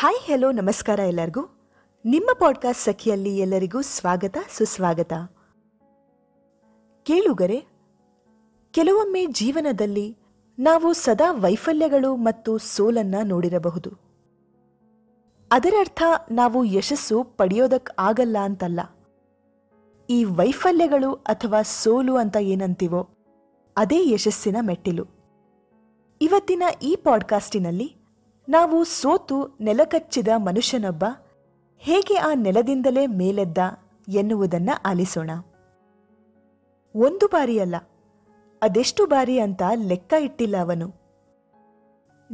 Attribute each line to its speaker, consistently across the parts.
Speaker 1: Hi hello ನಮಸ್ಕಾರ ಎಲ್ಲರಿಗೂ. ನಿಮ್ಮ ಪಾಡ್ಕಾಸ್ಟ್ ಸಖಿಯಲ್ಲಿ ಎಲ್ಲರಿಗೂ ಸ್ವಾಗತ, ಸುಸ್ವಾಗತ. ಕೇಳುಗರೆ, ಕೆಲವೊಮ್ಮೆ ಜೀವನದಲ್ಲಿ ನಾವು ಸದಾ ವೈಫಲ್ಯಗಳು ಮತ್ತು ಸೋಲನ್ನ ನೋಡಿರಬಹುದು. ಅದರರ್ಥ ನಾವು ಯಶಸ್ಸು ಪಡೆಯೋದಕ್ಕಾಗಲ್ಲ ಅಂತಲ್ಲ. ಈ ವೈಫಲ್ಯಗಳು ಅಥವಾ ಸೋಲು ಅಂತ ಏನಂತೀವೋ, ಅದೇ ಯಶಸ್ಸಿನ ಮೆಟ್ಟಿಲು. ಇವತ್ತಿನ ಈ ಪಾಡ್ಕಾಸ್ಟಿನಲ್ಲಿ ನಾವು ಸೋತು ನೆಲಕಚ್ಚಿದ ಮನುಷ್ಯನೊಬ್ಬ ಹೇಗೆ ಆ ನೆಲದಿಂದಲೇ ಮೇಲೆದ್ದ ಎನ್ನುವುದನ್ನು ಆಲಿಸೋಣ. ಒಂದು ಬಾರಿಯಲ್ಲ, ಅದೆಷ್ಟು ಬಾರಿ ಅಂತ ಲೆಕ್ಕ ಇಟ್ಟಿಲ್ಲ ಅವನು.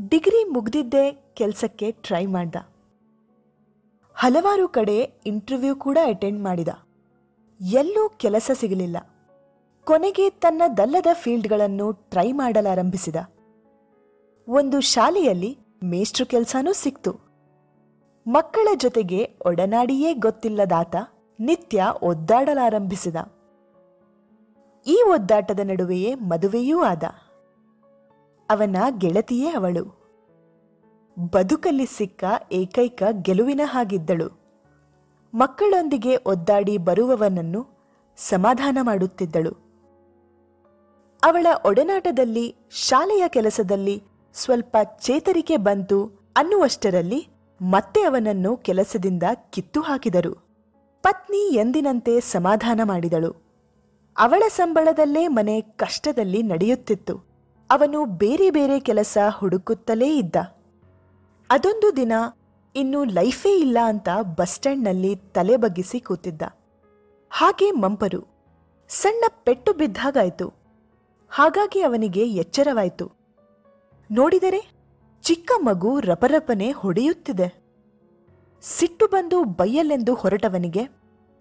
Speaker 1: ಡಿಗ್ರಿ ಮುಗ್ದಿದ್ದೇ ಕೆಲಸಕ್ಕೆ ಟ್ರೈ ಮಾಡ್ದ. ಹಲವಾರು ಕಡೆ ಇಂಟರ್ವ್ಯೂ ಕೂಡ ಅಟೆಂಡ್ ಮಾಡಿದ. ಎಲ್ಲೂ ಕೆಲಸ ಸಿಗಲಿಲ್ಲ. ಕೊನೆಗೆ ತನ್ನದಲ್ಲದ ಫೀಲ್ಡ್ಗಳನ್ನು ಟ್ರೈ ಮಾಡಲಾರಂಭಿಸಿದ. ಒಂದು ಶಾಲೆಯಲ್ಲಿ ಮೇಷ್ಟ್ರು ಕೆಲಸನೂ ಸಿಕ್ತು. ಮಕ್ಕಳ ಜೊತೆಗೆ ಒಡನಾಡಿಯೇ ಗೊತ್ತಿಲ್ಲದಾತ ನಿತ್ಯ ಒದ್ದಾಡಲಾರಂಭಿಸಿದ. ಈ ಒದ್ದಾಟದ ನಡುವೆಯೇ ಮದುವೆಯೂ ಆದ. ಅವನ ಗೆಳತಿಯೇ ಅವಳು. ಬದುಕಲ್ಲಿ ಸಿಕ್ಕ ಏಕೈಕ ಗೆಲುವಿನ ಹಾಗಿದ್ದಳು. ಮಕ್ಕಳೊಂದಿಗೆ ಒದ್ದಾಡಿ ಬರುವವನನ್ನು ಸಮಾಧಾನ ಮಾಡುತ್ತಿದ್ದಳು. ಅವಳ ಒಡನಾಟದಲ್ಲಿ, ಶಾಲೆಯ ಕೆಲಸದಲ್ಲಿ ಸ್ವಲ್ಪ ಚೇತರಿಕೆ ಬಂತು ಅನ್ನುವಷ್ಟರಲ್ಲಿ ಮತ್ತೆ ಅವನನ್ನು ಕೆಲಸದಿಂದ ಕಿತ್ತು ಹಾಕಿದರು. ಪತ್ನಿ ಎಂದಿನಂತೆ ಸಮಾಧಾನ ಮಾಡಿದಳು. ಅವಳ ಸಂಬಳದಲ್ಲೇ ಮನೆ ಕಷ್ಟದಲ್ಲಿ ನಡೆಯುತ್ತಿತ್ತು. ಅವನು ಬೇರೆ ಬೇರೆ ಕೆಲಸ ಹುಡುಕುತ್ತಲೇ ಇದ್ದ. ಅದೊಂದು ದಿನ ಇನ್ನು ಲೈಫೇ ಇಲ್ಲ ಅಂತ ಬಸ್ ಸ್ಟ್ಯಾಂಡ್ನಲ್ಲಿ ತಲೆ ಬಗ್ಗಿಸಿ ಕೂತಿದ್ದ. ಹಾಗೆ ಮಂಪರು. ಸಣ್ಣ ಪೆಟ್ಟು ಬಿದ್ದಾಗಾಯ್ತು. ಹಾಗಾಗಿ ಅವನಿಗೆ ಎಚ್ಚರವಾಯಿತು. ನೋಡಿದರೆ ಚಿಕ್ಕ ಮಗು ರಪರಪನೆ ಹೊಡೆಯುತ್ತಿದೆ. ಸಿಟ್ಟು ಬಂದು ಬೈಯಲೆಂದು ಹೊರಟವನಿಗೆ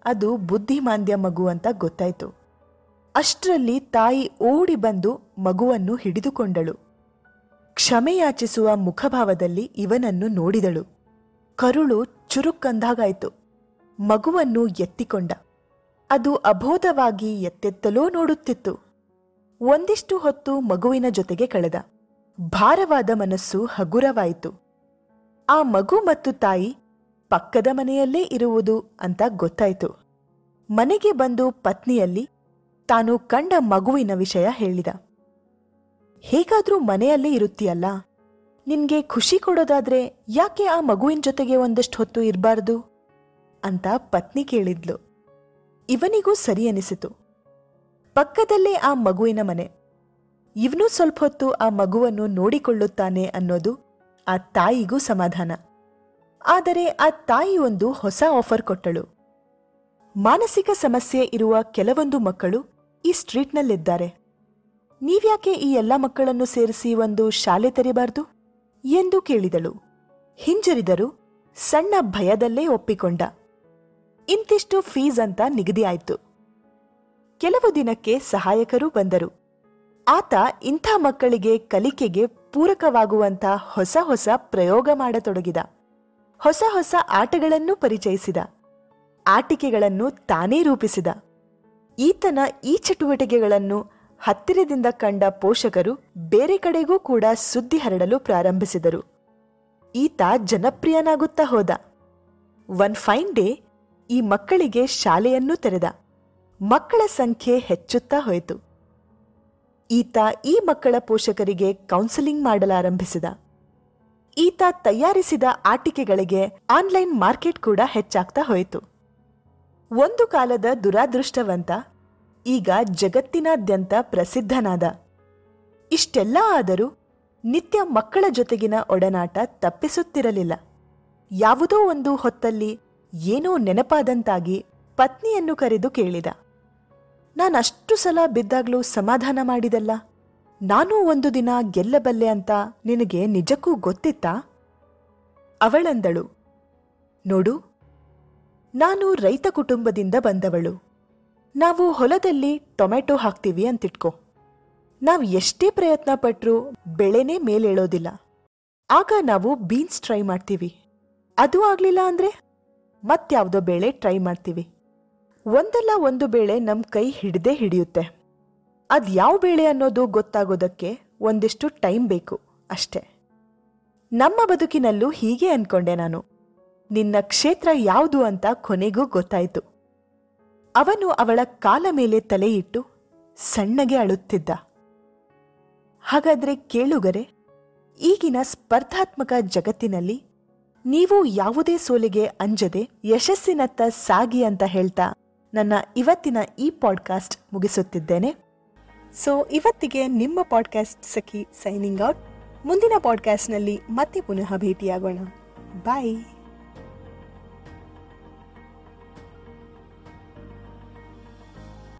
Speaker 1: ಅದು ಬುದ್ಧಿಮಾಂದ್ಯ ಮಗು ಅಂತ ಗೊತ್ತಾಯಿತು. ಅಷ್ಟರಲ್ಲಿ ತಾಯಿ ಓಡಿ ಬಂದು ಮಗುವನ್ನು ಹಿಡಿದುಕೊಂಡಳು. ಕ್ಷಮೆಯಾಚಿಸುವ ಮುಖಭಾವದಲ್ಲಿ ಇವನನ್ನು ನೋಡಿದಳು. ಕರುಳು ಚುರುಕ್ಕಂದಾಗಾಯಿತು ಮಗುವನ್ನು ಎತ್ತಿಕೊಂಡ. ಅದು ಅಬೋಧವಾಗಿ ಎತ್ತೆತ್ತಲೋ ನೋಡುತ್ತಿತ್ತು. ಒಂದಿಷ್ಟು ಹೊತ್ತು ಮಗುವಿನ ಜೊತೆಗೆ ಕಳೆದ. ಭಾರವಾದ ಮನಸ್ಸು ಹಗುರವಾಯಿತು. ಆ ಮಗು ಮತ್ತು ತಾಯಿ ಪಕ್ಕದ ಮನೆಯಲ್ಲೇ ಇರುವುದು ಅಂತ ಗೊತ್ತಾಯಿತು. ಮನೆಗೆ ಬಂದು ಪತ್ನಿಯಲ್ಲಿ ತಾನು ಕಂಡ ಮಗುವಿನ ವಿಷಯ ಹೇಳಿದ. ಹೇಗಾದ್ರೂ ಮನೆಯಲ್ಲೇ ಇರುತ್ತೀಯಲ್ಲ? ನಿನ್ಗೆ ಖುಷಿ ಕೊಡೋದಾದ್ರೆ ಯಾಕೆ ಆ ಮಗುವಿನ ಜೊತೆಗೆ ಒಂದಷ್ಟು ಹೊತ್ತು ಇರಬಾರ್ದು? ಅಂತ ಪತ್ನಿ ಕೇಳಿದ್ಲು. ಇವನಿಗೂ ಸರಿ ಅನಿಸಿತು. ಪಕ್ಕದಲ್ಲೇ ಆ ಮಗುವಿನ ಮನೆ. ಇವನು ಸ್ವಲ್ಪ ಹೊತ್ತು ಆ ಮಗುವನ್ನು ನೋಡಿಕೊಳ್ಳುತ್ತಾನೆ ಅನ್ನೋದು ಆ ತಾಯಿಗೂ ಸಮಾಧಾನ. ಆದರೆ ಆ ತಾಯಿ ಒಂದು ಹೊಸ ಆಫರ್ ಕೊಟ್ಟಳು. ಮಾನಸಿಕ ಸಮಸ್ಯೆ ಇರುವ ಕೆಲವೊಂದು ಮಕ್ಕಳು ಈ ಸ್ಟ್ರೀಟ್ನಲ್ಲಿದ್ದಾರೆ. ನೀವ್ಯಾಕೆ ಈ ಎಲ್ಲ ಮಕ್ಕಳನ್ನು ಸೇರಿಸಿ ಒಂದು ಶಾಲೆ ತೆರೆಯಬಾರ್ದು ಎಂದು ಕೇಳಿದಳು. ಹಿಂಜರಿದರು ಸಣ್ಣ ಭಯದಲ್ಲೇ ಒಪ್ಪಿಕೊಂಡ. ಇಂತಿಷ್ಟು ಫೀಸ್ ಅಂತ ನಿಗದಿ ಆಯ್ತು. ಕೆಲವು ದಿನಕ್ಕೆ ಸಹಾಯಕರು ಬಂದರು. ಆತ ಇಂಥ ಮಕ್ಕಳಿಗೆ ಕಲಿಕೆಗೆ ಪೂರಕವಾಗುವಂಥ ಹೊಸ ಹೊಸ ಪ್ರಯೋಗ ಮಾಡತೊಡಗಿದ. ಹೊಸ ಹೊಸ ಆಟಗಳನ್ನು ಪರಿಚಯಿಸಿದ. ಆಟಿಕೆಗಳನ್ನು ತಾನೇ ರೂಪಿಸಿದ. ಈತನ ಈ ಚಟುವಟಿಕೆಗಳನ್ನು ಹತ್ತಿರದಿಂದ ಕಂಡ ಪೋಷಕರು ಬೇರೆ ಕಡೆಗೂ ಕೂಡ ಸುದ್ದಿ ಹರಡಲು ಪ್ರಾರಂಭಿಸಿದರು. ಈತ ಜನಪ್ರಿಯನಾಗುತ್ತಾ ಹೋದ. ಒನ್ ಫೈನ್ ಡೇ ಈ ಮಕ್ಕಳಿಗೆ ಶಾಲೆಯನ್ನು ತೆರೆದ. ಮಕ್ಕಳ ಸಂಖ್ಯೆ ಹೆಚ್ಚುತ್ತಾ ಹೋಯಿತು. ಈತ ಈ ಮಕ್ಕಳ ಪೋಷಕರಿಗೆ ಕೌನ್ಸೆಲಿಂಗ್ ಮಾಡಲಾರಂಭಿಸಿದ. ಈತ ತಯಾರಿಸಿದ ಆಟಿಕೆಗಳಿಗೆ ಆನ್ಲೈನ್ ಮಾರ್ಕೆಟ್ ಕೂಡ ಹೆಚ್ಚಾಗ್ತಾ ಹೋಯಿತು. ಒಂದು ಕಾಲದ ದುರಾದೃಷ್ಟವಂತ, ಈಗ ಜಗತ್ತಿನಾದ್ಯಂತ ಪ್ರಸಿದ್ಧನಾದ. ಇಷ್ಟೆಲ್ಲ ಆದರೂ ನಿತ್ಯ ಮಕ್ಕಳ ಜೊತೆಗಿನ ಒಡನಾಟ ತಪ್ಪಿಸುತ್ತಿರಲಿಲ್ಲ. ಯಾವುದೋ ಒಂದು ಹೊತ್ತಲ್ಲಿ ಏನೋ ನೆನಪಾದಂತಾಗಿ ಪತ್ನಿಯನ್ನು ಕರೆದು ಕೇಳಿದ. ನಾನಷ್ಟು ಸಲ ಬಿದ್ದಾಗ್ಲೂ ಸಮಾಧಾನ ಮಾಡಿದಲ್ಲ. ನಾನೂ ಒಂದು ದಿನ ಗೆಲ್ಲಬಲ್ಲೆ ಅಂತ ನಿನಗೆ ನಿಜಕ್ಕೂ ಗೊತ್ತಿತ್ತಾ? ಅವಳಂದಳು, ನೋಡು, ನಾನು ರೈತ ಕುಟುಂಬದಿಂದ ಬಂದವಳು. ನಾವು ಹೊಲದಲ್ಲಿ ಟೊಮೆಟೊ ಹಾಕ್ತೀವಿ ಅಂತಿಟ್ಕೋ. ನಾವು ಎಷ್ಟೇ ಪ್ರಯತ್ನ ಪಟ್ರೂ ಬೆಳೆನೇ ಮೇಲೇಳೋದಿಲ್ಲ. ಆಗ ನಾವು ಬೀನ್ಸ್ ಟ್ರೈ ಮಾಡ್ತೀವಿ. ಅದು ಆಗ್ಲಿಲ್ಲ ಅಂದ್ರೆ ಮತ್ಯಾವುದೋ ಬೇಳೆ ಟ್ರೈ ಮಾಡ್ತೀವಿ. ಒಂದಲ್ಲ ಒಂದು ಬೇಳೆ ನಮ್ಮ ಕೈ ಹಿಡ್ದೇ ಹಿಡಿಯುತ್ತೆ. ಅದು ಯಾವ ಬೇಳೆ ಅನ್ನೋದು ಗೊತ್ತಾಗೋದಕ್ಕೆ ಒಂದಿಷ್ಟು ಟೈಮ್ ಬೇಕು, ಅಷ್ಟೆ. ನಮ್ಮ ಬದುಕಿನಲ್ಲೂ ಹೀಗೆ ಅನ್ಕೊಂಡೆ ನಾನು. ನಿನ್ನ ಕ್ಷೇತ್ರ ಯಾವುದು ಅಂತ ಕೊನೆಗೂ ಗೊತ್ತಾಯಿತು. ಅವನು ಅವಳ ಕಾಲ ಮೇಲೆ ತಲೆಯಿಟ್ಟು ಸಣ್ಣಗೆ ಅಳುತ್ತಿದ್ದ. ಹಾಗಾದ್ರೆ ಕೇಳುಗರೆ ಈಗಿನ ಸ್ಪರ್ಧಾತ್ಮಕ ಜಗತ್ತಿನಲ್ಲಿ ನೀವು ಯಾವುದೇ ಸೋಲಿಗೆ ಅಂಜದೆ ಯಶಸ್ಸಿನತ್ತ ಸಾಗಿ ಅಂತ ಹೇಳ್ತಾ ನನ್ನ ಇವತ್ತಿನ ಈ ಪಾಡ್ಕಾಸ್ಟ್ ಮುಗಿಸುತ್ತಿದ್ದೇನೆ. ಸೊ ಇವತ್ತಿಗೆ ನಿಮ್ಮ ಪಾಡ್ಕಾಸ್ಟ್ ಸಖಿ ಸೈನಿಂಗ್ ಔಟ್ ಮುಂದಿನ ಪಾಡ್ಕಾಸ್ಟ್ನಲ್ಲಿ ಮತ್ತೆ ಪುನಃ ಭೇಟಿಯಾಗೋಣ. ಬಾಯ್